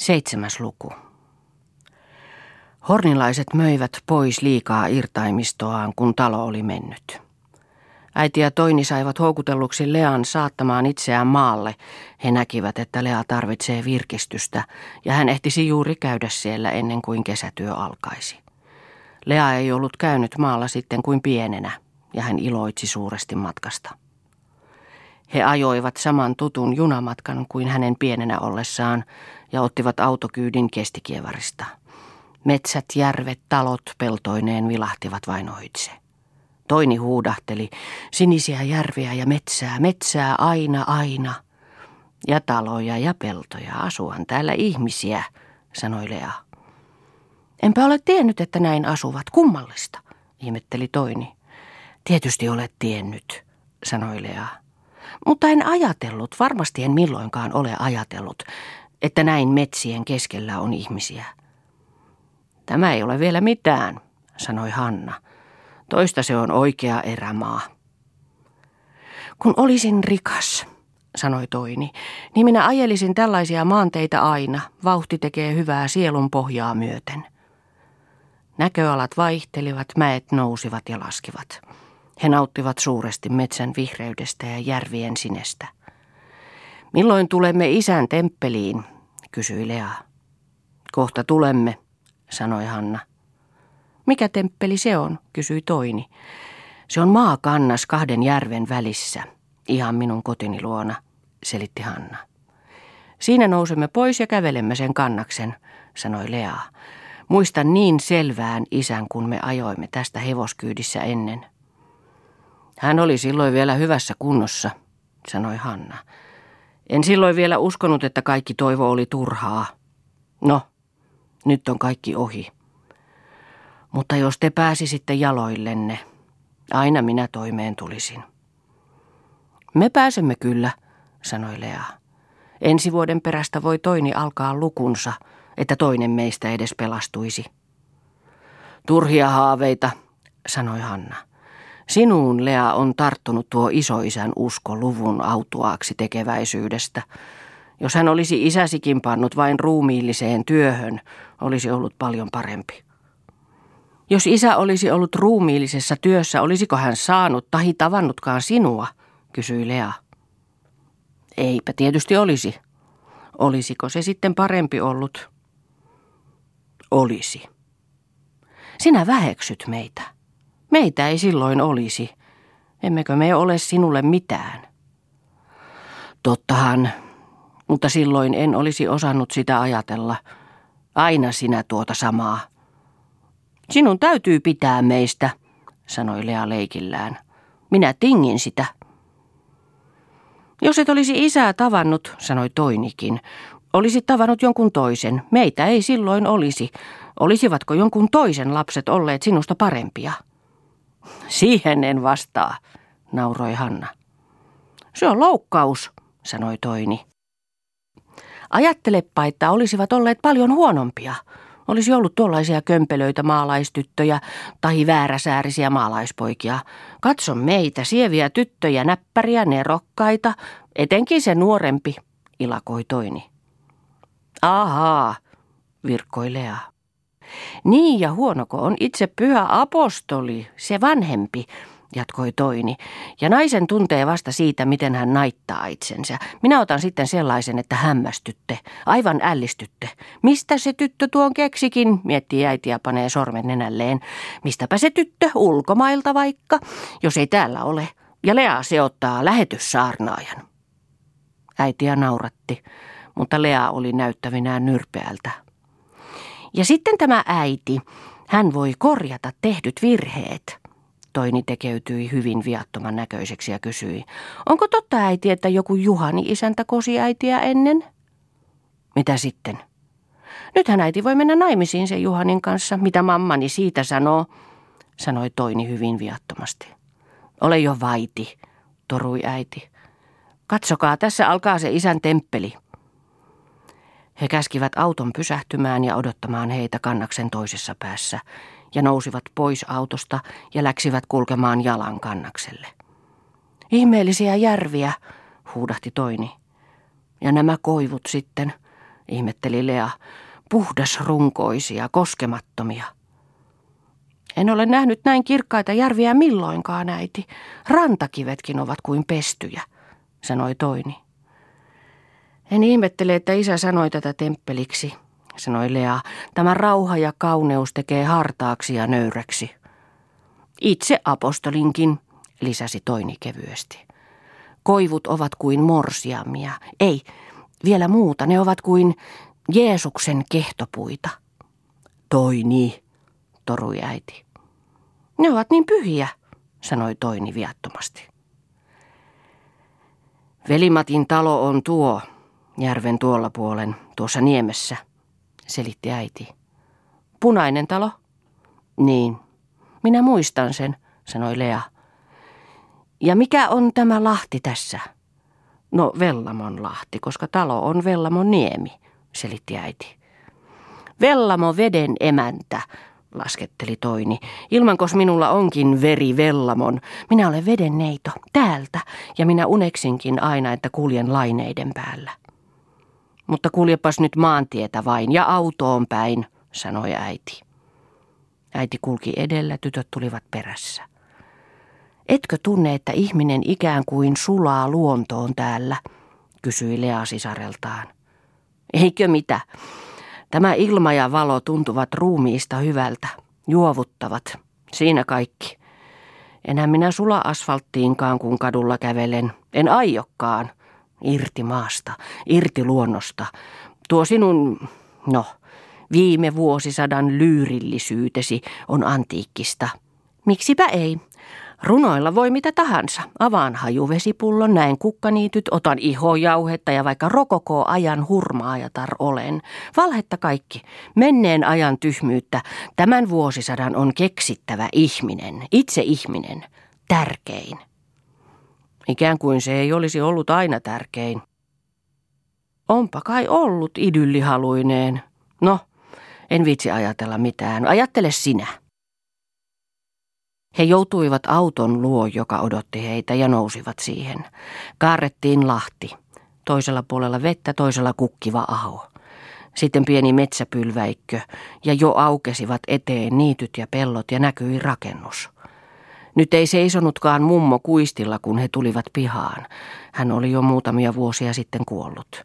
Seitsemäs luku. Hornilaiset möivät pois liikaa irtaimistoaan, kun talo oli mennyt. Äiti ja Toini saivat houkutelluksi Lean saattamaan itseään maalle. He näkivät, että Lea tarvitsee virkistystä, ja hän ehtisi juuri käydä siellä ennen kuin kesätyö alkaisi. Lea ei ollut käynyt maalla sitten kuin pienenä, ja hän iloitsi suuresti matkasta. He ajoivat saman tutun junamatkan kuin hänen pienenä ollessaan ja ottivat autokyydin kestikievarista. Metsät, järvet, talot peltoineen vilahtivat vain ohitse. Toini huudahteli, sinisiä järviä ja metsää, metsää aina, aina. Ja taloja ja peltoja, asuan täällä ihmisiä, sanoi Lea. Enpä ole tiennyt, että näin asuvat, kummallista, ihmetteli Toini. Tietysti olet tiennyt, sanoi Lea. Mutta en ajatellut, varmasti en milloinkaan ole ajatellut, että näin metsien keskellä on ihmisiä. Tämä ei ole vielä mitään, sanoi Hanna. Toista se on oikea erämaa. Kun olisin rikas, sanoi Toini, niin minä ajelisin tällaisia maanteita aina. Vauhti tekee hyvää sielun pohjaa myöten. Näköalat vaihtelivat, mäet nousivat ja laskivat. He nauttivat suuresti metsän vihreydestä ja järvien sinestä. Milloin tulemme isän temppeliin, kysyi Lea. Kohta tulemme, sanoi Hanna. Mikä temppeli se on, kysyi Toini. Se on maakannas kahden järven välissä, ihan minun kotini luona, selitti Hanna. Siinä nousemme pois ja kävelemme sen kannaksen, sanoi Lea. Muistan niin selvään isän, kun me ajoimme tästä hevoskyydissä ennen. Hän oli silloin vielä hyvässä kunnossa, sanoi Hanna. En silloin vielä uskonut, että kaikki toivo oli turhaa. No, nyt on kaikki ohi. Mutta jos te pääsisitte jaloillenne, aina minä toimeen tulisin. Me pääsemme kyllä, sanoi Lea. Ensi vuoden perästä voi toini alkaa lukunsa, että toinen meistä edes pelastuisi. Turhia haaveita, sanoi Hanna. Sinuun, Lea, on tarttunut tuo isoisän usko luvun autuaaksi tekeväisyydestä. Jos hän olisi isäsikin pannut vain ruumiilliseen työhön, olisi ollut paljon parempi. Jos isä olisi ollut ruumiillisessa työssä, olisiko hän saanut tahi tavannutkaan sinua, kysyi Lea. Eipä tietysti olisi. Olisiko se sitten parempi ollut? Olisi. Sinä väheksyt meitä. Meitä ei silloin olisi. Emmekö me ole sinulle mitään? Tottahan, mutta silloin en olisi osannut sitä ajatella. Aina sinä tuota samaa. Sinun täytyy pitää meistä, sanoi Lea leikillään. Minä tingin sitä. Jos et olisi isää tavannut, sanoi Toinikin, olisit tavannut jonkun toisen. Meitä ei silloin olisi. Olisivatko jonkun toisen lapset olleet sinusta parempia? Siihen en vastaa, nauroi Hanna. Se on loukkaus, sanoi Toini. Ajattelepa, että olisivat olleet paljon huonompia. Olisi ollut tuollaisia kömpelöitä maalaistyttöjä tai vääräsäärisiä maalaispoikia. Katso meitä, sieviä tyttöjä, näppäriä, nerokkaita, etenkin se nuorempi, ilakoi Toini. Ahaa, virkkoi Lea. Niin ja huonoko on itse pyhä apostoli, se vanhempi, jatkoi Toini. Ja naisen tuntee vasta siitä, miten hän naittaa itsensä. Minä otan sitten sellaisen, että hämmästytte, aivan ällistytte. Mistä se tyttö tuon keksikin, miettii äiti ja panee sormen nenälleen. Mistäpä se tyttö, ulkomailta vaikka, jos ei täällä ole. Ja Lea se ottaa lähetyssaarnaajan. Äitiä nauratti, mutta Lea oli näyttävinään nyrpeältä. Ja sitten tämä äiti, hän voi korjata tehdyt virheet. Toini tekeytyi hyvin viattoman näköiseksi ja kysyi, onko totta äiti, että joku Juhani isäntä kosi äitiä ennen? Mitä sitten? Nythän äiti voi mennä naimisiin sen Juhanin kanssa, mitä mammani siitä sanoo, sanoi Toini hyvin viattomasti. Ole jo vaiti, torui äiti. Katsokaa, tässä alkaa se isän temppeli. He käskivät auton pysähtymään ja odottamaan heitä kannaksen toisessa päässä, ja nousivat pois autosta ja läksivät kulkemaan jalan kannakselle. Ihmeellisiä järviä, huudahti Toini. Ja nämä koivut sitten, ihmetteli Lea. Puhdasrunkoisia, koskemattomia. En ole nähnyt näin kirkkaita järviä milloinkaan, äiti. Rantakivetkin ovat kuin pestyjä, sanoi Toini. En ihmettele, että isä sanoi tätä temppeliksi, sanoi Lea. Tämä rauha ja kauneus tekee hartaaksi ja nöyräksi. Itse apostolinkin, lisäsi Toini kevyesti. Koivut ovat kuin morsiamia. Ei, vielä muuta, ne ovat kuin Jeesuksen kehtopuita. Toini, torui äiti. Ne ovat niin pyhiä, sanoi Toini viattomasti. Velimatin talo on tuo, järven tuolla puolen, tuossa niemessä, selitti äiti. Punainen talo? Niin, minä muistan sen, sanoi Lea. Ja mikä on tämä lahti tässä? No Vellamon lahti, koska talo on Vellamon niemi, selitti äiti. Vellamo veden emäntä, lasketteli Toini. Ilmankos minulla onkin veri Vellamon. Minä olen veden neito, täältä, ja minä uneksinkin aina, että kuljen laineiden päällä. Mutta kuljepas nyt maantietä vain ja autoon päin, sanoi äiti. Äiti kulki edellä, tytöt tulivat perässä. Etkö tunne, että ihminen ikään kuin sulaa luontoon täällä, kysyi Lea sisareltaan. Eikö mitä? Tämä ilma ja valo tuntuvat ruumiista hyvältä, juovuttavat. Siinä kaikki. Enää minä sula asfalttiinkaan, kun kadulla kävelen. En aiokkaan. Irti maasta, irti luonnosta. Tuo sinun, no, viime vuosisadan lyyrillisyytesi on antiikkista. Miksipä ei? Runoilla voi mitä tahansa. Avaan hajuvesipullon, näin kukkaniityt, otan ihojauhetta ja vaikka rokoko ajan hurmaajatar olen. Valhetta kaikki. Menneen ajan tyhmyyttä. Tämän vuosisadan on keksittävä ihminen, itse ihminen, tärkein. Ikään kuin se ei olisi ollut aina tärkein. Onpa kai ollut idyllihaluineen. No, en viitsi ajatella mitään. Ajattele sinä. He joutuivat auton luo, joka odotti heitä, ja nousivat siihen. Kaarrettiin lahti. Toisella puolella vettä, toisella kukkiva aho. Sitten pieni metsäpylväikkö, ja jo aukesivat eteen niityt ja pellot, ja näkyi rakennus. Nyt ei seisonutkaan mummo kuistilla, kun he tulivat pihaan. Hän oli jo muutamia vuosia sitten kuollut.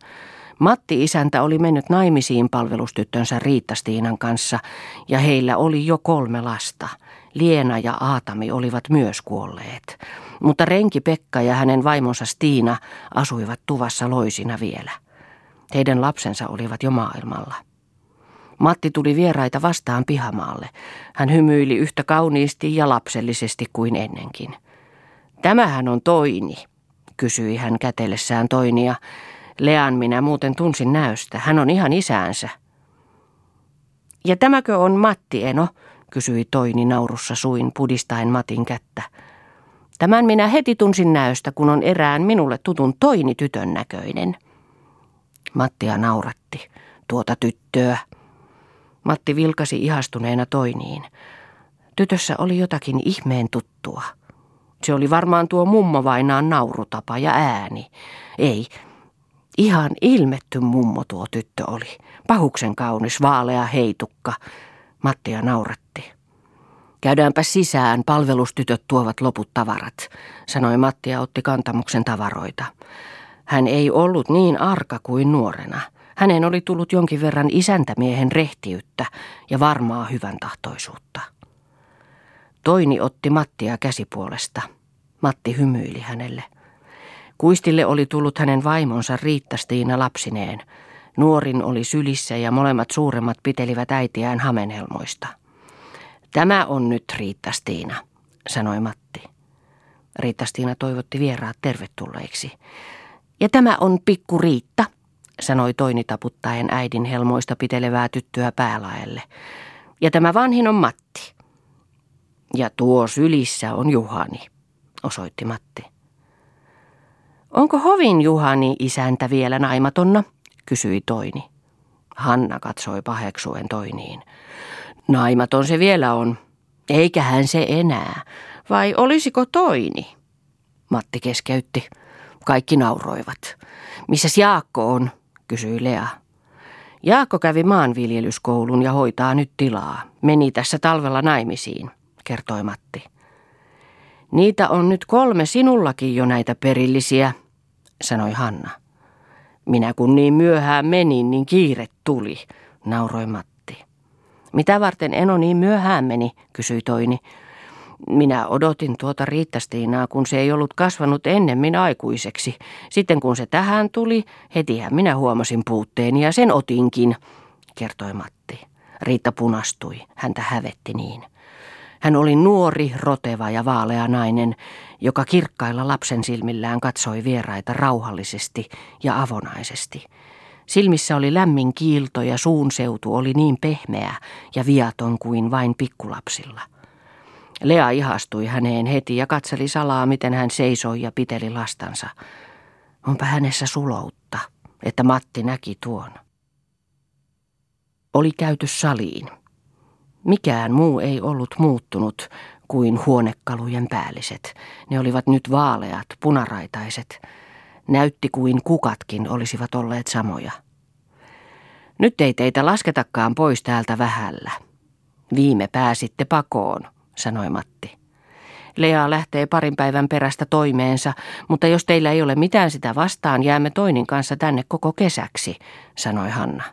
Matti isäntä oli mennyt naimisiin palvelustyttönsä Riittastiinan kanssa, ja heillä oli jo kolme lasta – Liena ja Aatami olivat myös kuolleet, mutta renki Pekka ja hänen vaimonsa Stiina asuivat tuvassa loisina vielä. Heidän lapsensa olivat jo maailmalla. Matti tuli vieraita vastaan pihamaalle. Hän hymyili yhtä kauniisti ja lapsellisesti kuin ennenkin. Tämähän on Toini, kysyi hän kätellessään Toinia. Lean minä muuten tunsin näystä. Hän on ihan isäänsä. Ja tämäkö on Matti Eno, kysyi Toini naurussa suin pudistaen Matin kättä. Tämän minä heti tunsin näöstä, kun on erään minulle tutun Toini tytön näköinen. Mattia nauratti. Tuota tyttöä. Matti vilkasi ihastuneena Toiniin. Tytössä oli jotakin ihmeen tuttua. Se oli varmaan tuo mummo vainaan naurutapa ja ääni. Ei, ihan ilmetty mummo tuo tyttö oli. Pahuksen kaunis, vaalea heitukka. Mattia nauratti. Käydäänpä sisään, palvelustytöt tuovat loput tavarat, sanoi Matti ja otti kantamuksen tavaroita. Hän ei ollut niin arka kuin nuorena. Hänen oli tullut jonkin verran isäntämiehen rehtiyttä ja varmaa hyvän tahtoisuutta. Toini otti Mattia käsipuolesta. Matti hymyili hänelle. Kuistille oli tullut hänen vaimonsa Riittastiina lapsineen. Nuorin oli sylissä ja molemmat suuremmat pitelivät äitiään hamenhelmoista. Tämä on nyt Riitta-Stiina, sanoi Matti. Riitta-Stiina toivotti vieraat tervetulleiksi. Ja tämä on pikku Riitta, sanoi Toini taputtaen äidin helmoista pitelevää tyttöä päälaelle. Ja tämä vanhin on Matti. Ja tuo sylissä on Juhani, osoitti Matti. Onko hovin Juhani isäntä vielä naimatonna, kysyi Toini. Hanna katsoi paheksuen Toiniin. Naimaton se vielä on. Eikähän se enää. Vai olisiko toini? Matti keskeytti. Kaikki nauroivat. Missäs Jaakko on? Kysyi Lea. Jaakko kävi maanviljelyskoulun ja hoitaa nyt tilaa. Meni tässä talvella naimisiin, kertoi Matti. Niitä on nyt kolme sinullakin jo näitä perillisiä, sanoi Hanna. Minä kun niin myöhään menin, niin kiire tuli, nauroi Matti. Mitä varten Eno niin myöhään meni, kysyi Toini. Minä odotin tuota Riittastiinaa, kun se ei ollut kasvanut ennemmin aikuiseksi. Sitten kun se tähän tuli, hetihän minä huomasin puutteeni ja sen otinkin, kertoi Matti. Riitta punastui, häntä hävetti niin. Hän oli nuori, roteva ja vaalea nainen, joka kirkkailla lapsen silmillään katsoi vieraita rauhallisesti ja avonaisesti. Silmissä oli lämmin kiilto ja suun seutu oli niin pehmeä ja viaton kuin vain pikkulapsilla. Lea ihastui häneen heti ja katseli salaa, miten hän seisoi ja piteli lastansa. Onpa hänessä suloutta, että Matti näki tuon. Oli käyty saliin. Mikään muu ei ollut muuttunut kuin huonekalujen päälliset. Ne olivat nyt vaaleat, punaraitaiset. Näytti kuin kukatkin olisivat olleet samoja. Nyt ei teitä lasketakaan pois täältä vähällä. Viime pääsitte pakoon, sanoi Matti. Lea lähtee parin päivän perästä toimeensa, mutta jos teillä ei ole mitään sitä vastaan, jäämme toinin kanssa tänne koko kesäksi, sanoi Hanna.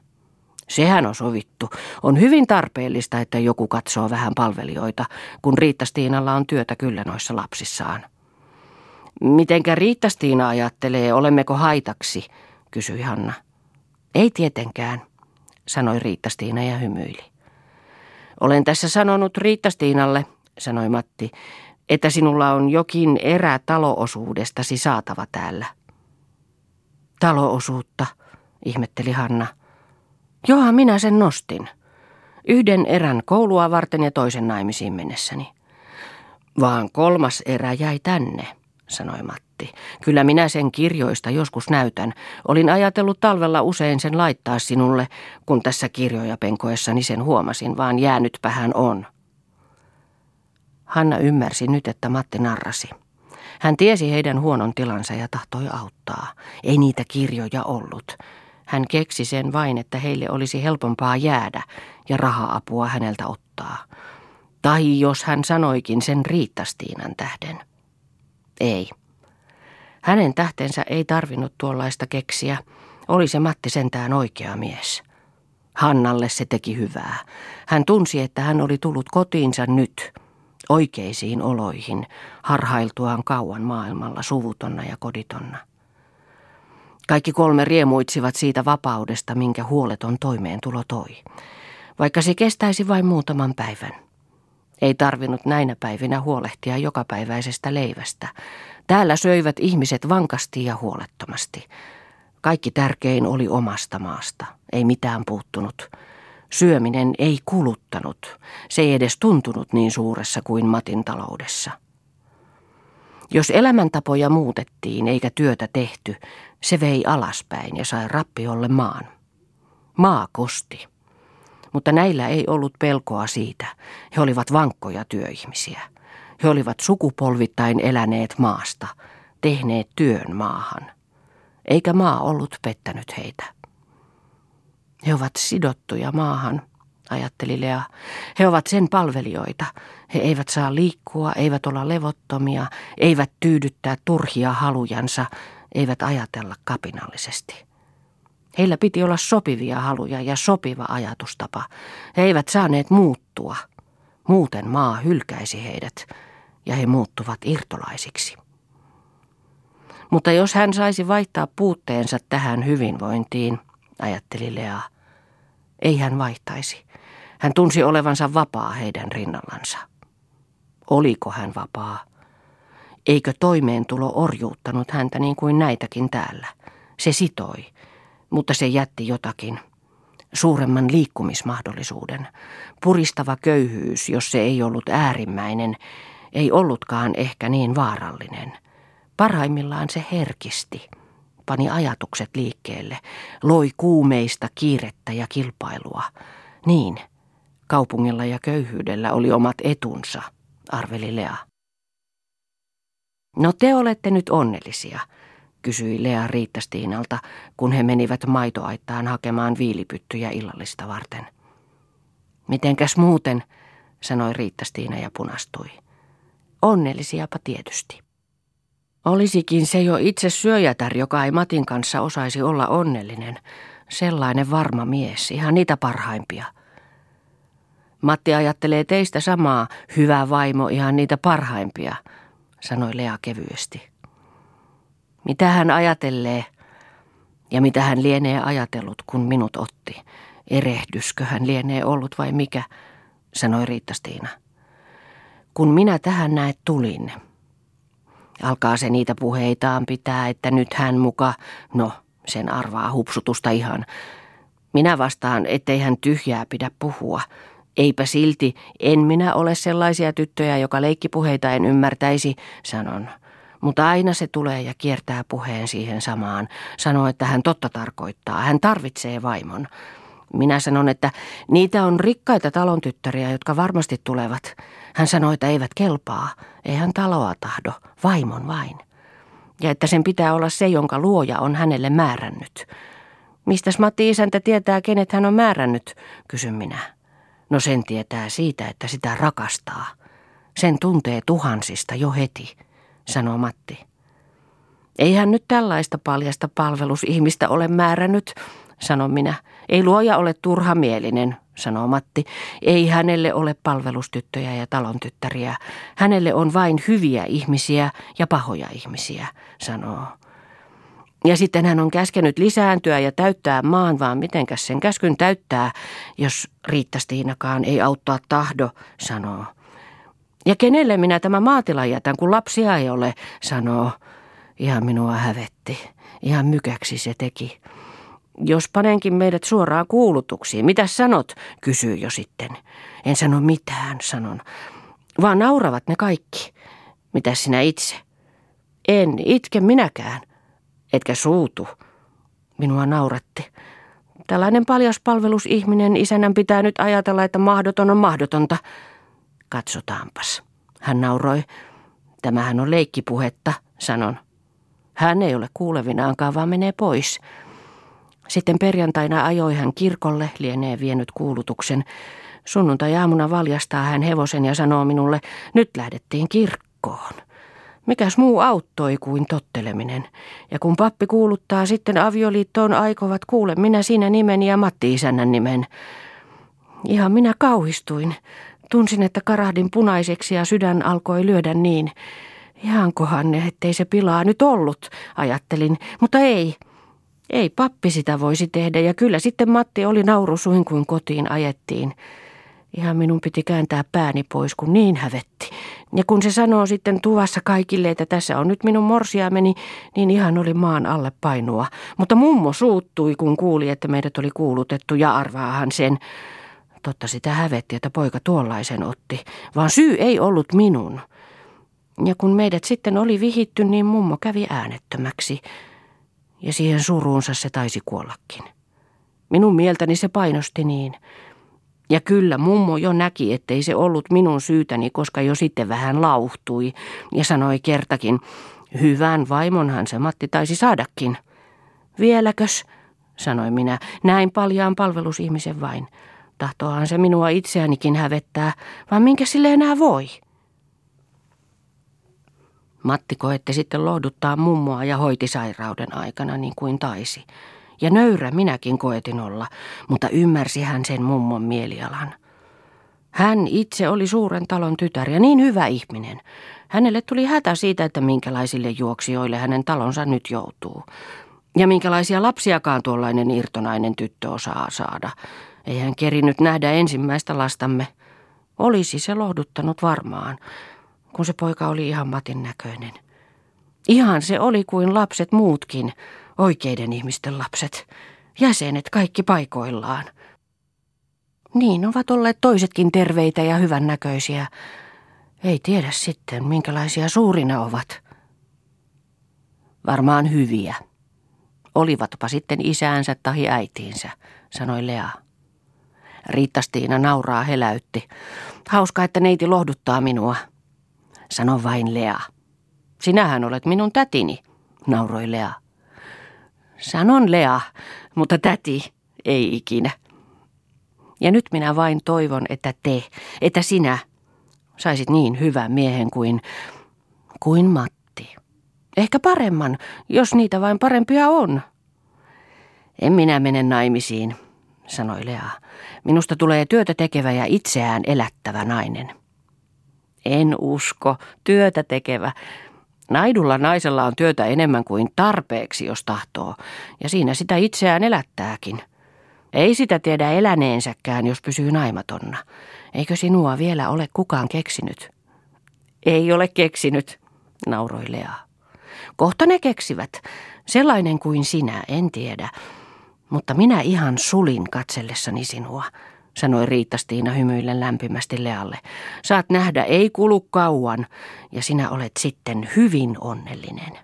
Sehän on sovittu. On hyvin tarpeellista, että joku katsoo vähän palvelijoita, kun Riittastiinalla on työtä kyllä noissa lapsissaan. Mitenkä Riittastiina ajattelee, olemmeko haitaksi, kysyi Hanna. Ei tietenkään, sanoi Riittastiina ja hymyili. Olen tässä sanonut Riittastiinalle, sanoi Matti, että sinulla on jokin erä taloosuudestasi saatava täällä. Taloosuutta, ihmetteli Hanna. Johan minä sen nostin. Yhden erän koulua varten ja toisen naimisiin mennessäni. Vaan kolmas erä jäi tänne, sanoi Matti. Kyllä minä sen kirjoista joskus näytän. Olin ajatellut talvella usein sen laittaa sinulle, kun tässä kirjoja penkoessani sen huomasin, vaan jäänytpähän on. Hanna ymmärsi nyt, että Matti narrasi. Hän tiesi heidän huonon tilansa ja tahtoi auttaa. Ei niitä kirjoja ollut. Hän keksi sen vain, että heille olisi helpompaa jäädä ja raha-apua häneltä ottaa. Tai jos hän sanoikin sen Riittastiinan tähden. Ei. Hänen tähtensä ei tarvinnut tuollaista keksiä. Oli se Matti sentään oikea mies. Hannalle se teki hyvää. Hän tunsi, että hän oli tullut kotiinsa nyt, oikeisiin oloihin, harhailtuaan kauan maailmalla suvutonna ja koditonna. Kaikki kolme riemuitsivat siitä vapaudesta, minkä huoleton toimeentulo toi. Vaikka se kestäisi vain muutaman päivän. Ei tarvinnut näinä päivinä huolehtia jokapäiväisestä leivästä. Täällä söivät ihmiset vankasti ja huolettomasti. Kaikki tärkein oli omasta maasta. Ei mitään puuttunut. Syöminen ei kuluttanut. Se ei edes tuntunut niin suuressa kuin Matin taloudessa. Jos elämäntapoja muutettiin eikä työtä tehty, se vei alaspäin ja sai rappiolle maan. Maa kosti. Mutta näillä ei ollut pelkoa siitä. He olivat vankkoja työihmisiä. He olivat sukupolvittain eläneet maasta, tehneet työn maahan. Eikä maa ollut pettänyt heitä. He ovat sidottuja maahan, ajatteli Lea. He ovat sen palvelijoita. He eivät saa liikkua, eivät olla levottomia, eivät tyydyttää turhia halujansa, eivät ajatella kapinallisesti. Heillä piti olla sopivia haluja ja sopiva ajatustapa. He eivät saaneet muuttua. Muuten maa hylkäisi heidät ja he muuttuvat irtolaisiksi. Mutta jos hän saisi vaihtaa puutteensa tähän hyvinvointiin, ajatteli Lea, ei hän vaihtaisi. Hän tunsi olevansa vapaa heidän rinnallansa. Oliko hän vapaa? Eikö toimeentulo orjuuttanut häntä niin kuin näitäkin täällä? Se sitoi, mutta se jätti jotakin. Suuremman liikkumismahdollisuuden. Puristava köyhyys, jos se ei ollut äärimmäinen, ei ollutkaan ehkä niin vaarallinen. Parhaimmillaan se herkisti, pani ajatukset liikkeelle, loi kuumeista kiirettä ja kilpailua. Niin, kaupungilla ja köyhyydellä oli omat etunsa, arveli Lea. No te olette nyt onnellisia. kysyi Lea Riittastiinalta, kun he menivät maitoaittaan hakemaan viilipyttyjä illallista varten. Mitenkäs muuten, sanoi Riittastiina ja punastui. Onnellisiapa tietysti. Olisikin se jo itse syöjätär, joka ei Matin kanssa osaisi olla onnellinen. Sellainen varma mies, ihan niitä parhaimpia. Matti ajattelee teistä samaa, hyvä vaimo, ihan niitä parhaimpia, sanoi Lea kevyesti. Mitä hän ajatellee ja mitä hän lienee ajatellut, kun minut otti. Erehdyskö hän lienee ollut vai mikä, sanoi Riitta-Stiina. Kun minä tähän näet tulin, alkaa se niitä puheitaan pitää, että nyt hän muka, no sen arvaa hupsutusta ihan. Minä vastaan, ettei hän tyhjää pidä puhua. Eipä silti, en minä ole sellaisia tyttöjä, joka leikkipuheita en ymmärtäisi, sanon. Mutta aina se tulee ja kiertää puheen siihen samaan. Sanoo, että hän totta tarkoittaa. Hän tarvitsee vaimon. Minä sanon, että niitä on rikkaita talon tyttäriä, jotka varmasti tulevat. Hän sanoi, että eivät kelpaa. Ei hän taloa tahdo, vaimon vain. Ja että sen pitää olla se, jonka luoja on hänelle määrännyt. Mistäs Matti isäntä tietää, kenet hän on määrännyt, kysyn minä. No sen tietää siitä, että sitä rakastaa. Sen tuntee tuhansista jo heti sanoo Matti. Ei hän nyt tällaista paljasta palvelusihmistä ole määrännyt, sanon minä. Ei luoja ole turhamielinen, sanoo Matti. Ei hänelle ole palvelustyttöjä ja talontyttäriä. Hänelle on vain hyviä ihmisiä ja pahoja ihmisiä, sanoo. Ja sitten hän on käskenyt lisääntyä ja täyttää maan, vaan mitenkäs sen käskyn täyttää, jos Riittastiinakaan ei auttaa tahdo, sanoo. Ja kenelle minä tämä maatila jätän, kun lapsia ei ole, sanoo. Ihan minua hävetti. Ihan mykäksi se teki. Jos panenkin meidät suoraan kuulutuksiin, mitä sanot, kysyy jo sitten. En sano mitään, sanon. Vaan nauravat ne kaikki. Mitä sinä itse? En itke minäkään. Etkä suutu. Minua nauratti. Tällainen paljaspalvelusihminen isänän pitää nyt ajatella, että mahdoton on mahdotonta. Katsotaanpas. Hän nauroi. Tämähän on leikkipuhetta, sanon. Hän ei ole kuulevinaankaan, vaan menee pois. Sitten perjantaina ajoi hän kirkolle, lienee vienyt kuulutuksen. Sunnuntai-aamuna valjastaa hän hevosen ja sanoo minulle, nyt lähdettiin kirkkoon. Mikäs muu auttoi kuin totteleminen. Ja kun pappi kuuluttaa sitten avioliittoon aikovat, kuule minä siinä nimeni ja Matti isännän nimen. Ihan minä kauhistuin. Tunsin, että karahdin punaiseksi ja sydän alkoi lyödä niin. Ihankohan ne, ettei se pilaa nyt ollut, ajattelin, mutta ei. Ei pappi sitä voisi tehdä ja kyllä sitten Matti oli nauru suin kuin kotiin ajettiin. Ihan minun piti kääntää pääni pois, kun niin hävetti. Ja kun se sanoo sitten tuvassa kaikille, että tässä on nyt minun morsiameni, niin ihan oli maan alle painua. Mutta mummo suuttui, kun kuuli, että meidät oli kuulutettu ja arvaahan sen. Totta sitä hävetti, että poika tuollaisen otti, vaan syy ei ollut minun. Ja kun meidät sitten oli vihitty, niin mummo kävi äänettömäksi. Ja siihen suruunsa se taisi kuollakin. Minun mieltäni se painosti niin. Ja kyllä mummo jo näki, ettei se ollut minun syytäni, koska jo sitten vähän lauhtui ja sanoi kertakin, hyvän vaimonhan se Matti taisi saadakin. Vieläkös, sanoi minä, näin paljaan palvelusihmisen vain. Tahtoahan se minua itseänikin hävettää, vaan minkä sille enää voi? Matti koetti sitten lohduttaa mummoa ja hoiti sairauden aikana niin kuin taisi. Ja nöyrä minäkin koetin olla, mutta ymmärsi hän sen mummon mielialan. Hän itse oli suuren talon tytär ja niin hyvä ihminen. Hänelle tuli hätä siitä, että minkälaisille juoksijoille hänen talonsa nyt joutuu. Ja minkälaisia lapsiakaan tuollainen irtonainen tyttö osaa saada. Ei hän kerinyt nähdä ensimmäistä lastamme. Olisi se lohduttanut varmaan, kun se poika oli ihan Matin näköinen. Ihan se oli kuin lapset muutkin, oikeiden ihmisten lapset. Jäsenet kaikki paikoillaan. Niin ovat olleet toisetkin terveitä ja hyvännäköisiä. Ei tiedä sitten, minkälaisia suurina ovat. Varmaan hyviä. Olivatpa sitten isäänsä tai äitiinsä, sanoi Lea. Riittastiina nauraa heläytti. Hauska, että neiti lohduttaa minua. Sano vain Lea. Sinähän olet minun tätini. nauroi Lea. Sanon Lea, mutta täti ei ikinä. Ja nyt minä vain toivon, että te, että sinä saisit niin hyvän miehen kuin, kuin Matti. Ehkä paremman, jos niitä vain parempia on. En minä mene naimisiin, sanoi Lea. Minusta tulee työtä tekevä ja itseään elättävä nainen. En usko, työtä tekevä. Naidulla naisella on työtä enemmän kuin tarpeeksi, jos tahtoo, ja siinä sitä itseään elättääkin. Ei sitä tiedä eläneensäkään, jos pysyy naimatonna. Eikö sinua vielä ole kukaan keksinyt? Ei ole keksinyt, nauroi Lea. Kohta ne keksivät. Sellainen kuin sinä, en tiedä. Mutta minä ihan sulin katsellessani sinua, sanoi Riitta-Stiina hymyillen lämpimästi Lealle. Saat nähdä, ei kulu kauan, ja sinä olet sitten hyvin onnellinen.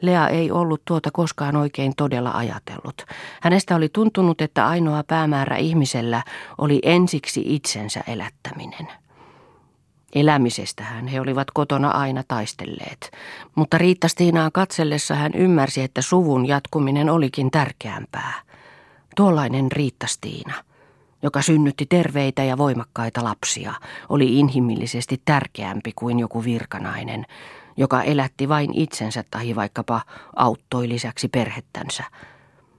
Lea ei ollut tuota koskaan oikein todella ajatellut. Hänestä oli tuntunut, että ainoa päämäärä ihmisellä oli ensiksi itsensä elättäminen. Elämisestähän he olivat kotona aina taistelleet, mutta Riitta-Stiinaa katsellessa hän ymmärsi, että suvun jatkuminen olikin tärkeämpää. Tuollainen Riitta-Stiina, joka synnytti terveitä ja voimakkaita lapsia, oli inhimillisesti tärkeämpi kuin joku virkanainen, joka elätti vain itsensä tai vaikkapa auttoi lisäksi perhettänsä.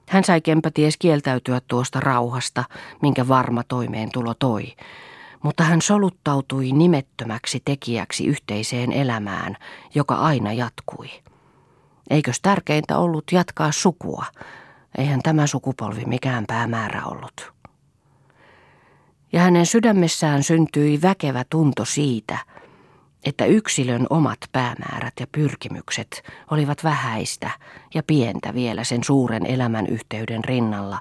Hän sai ties kieltäytyä tuosta rauhasta, minkä varma toimeentulo toi, mutta hän soluttautui nimettömäksi tekijäksi yhteiseen elämään, joka aina jatkui. Eikös tärkeintä ollut jatkaa sukua? Eihän tämä sukupolvi mikään päämäärä ollut. Ja hänen sydämessään syntyi väkevä tunto siitä, että yksilön omat päämäärät ja pyrkimykset olivat vähäistä ja pientä vielä sen suuren elämän yhteyden rinnalla,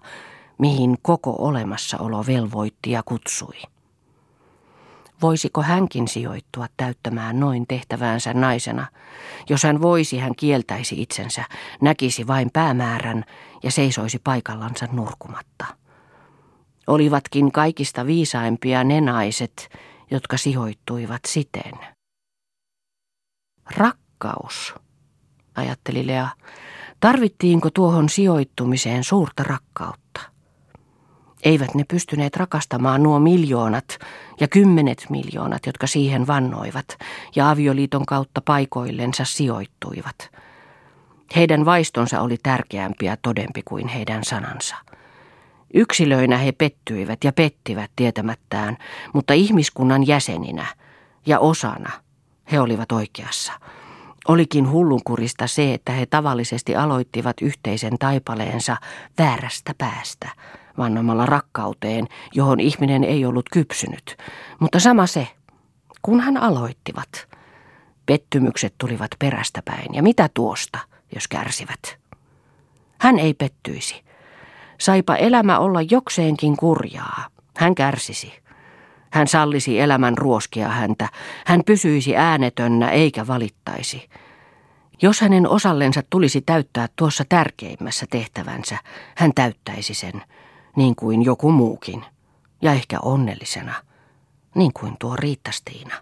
mihin koko olemassaolo velvoitti ja kutsui. Voisiko hänkin sijoittua täyttämään noin tehtäväänsä naisena? Jos hän voisi, hän kieltäisi itsensä, näkisi vain päämäärän ja seisoisi paikallansa nurkumatta. Olivatkin kaikista viisaimpia ne naiset, jotka sijoittuivat siten. Rakkaus, ajatteli Lea. Tarvittiinko tuohon sijoittumiseen suurta rakkautta? Eivät ne pystyneet rakastamaan nuo miljoonat ja kymmenet miljoonat, jotka siihen vannoivat ja avioliiton kautta paikoillensa sijoittuivat. Heidän vaistonsa oli tärkeämpi ja todempi kuin heidän sanansa. Yksilöinä he pettyivät ja pettivät tietämättään, mutta ihmiskunnan jäseninä ja osana he olivat oikeassa. Olikin hullunkurista se, että he tavallisesti aloittivat yhteisen taipaleensa väärästä päästä – vannomalla rakkauteen, johon ihminen ei ollut kypsynyt. Mutta sama se, kun hän aloittivat. Pettymykset tulivat perästäpäin, ja mitä tuosta, jos kärsivät? Hän ei pettyisi. Saipa elämä olla jokseenkin kurjaa. Hän kärsisi. Hän sallisi elämän ruoskia häntä. Hän pysyisi äänetönnä eikä valittaisi. Jos hänen osallensa tulisi täyttää tuossa tärkeimmässä tehtävänsä, hän täyttäisi sen – niin kuin joku muukin, ja ehkä onnellisena, niin kuin tuo Riittastiina.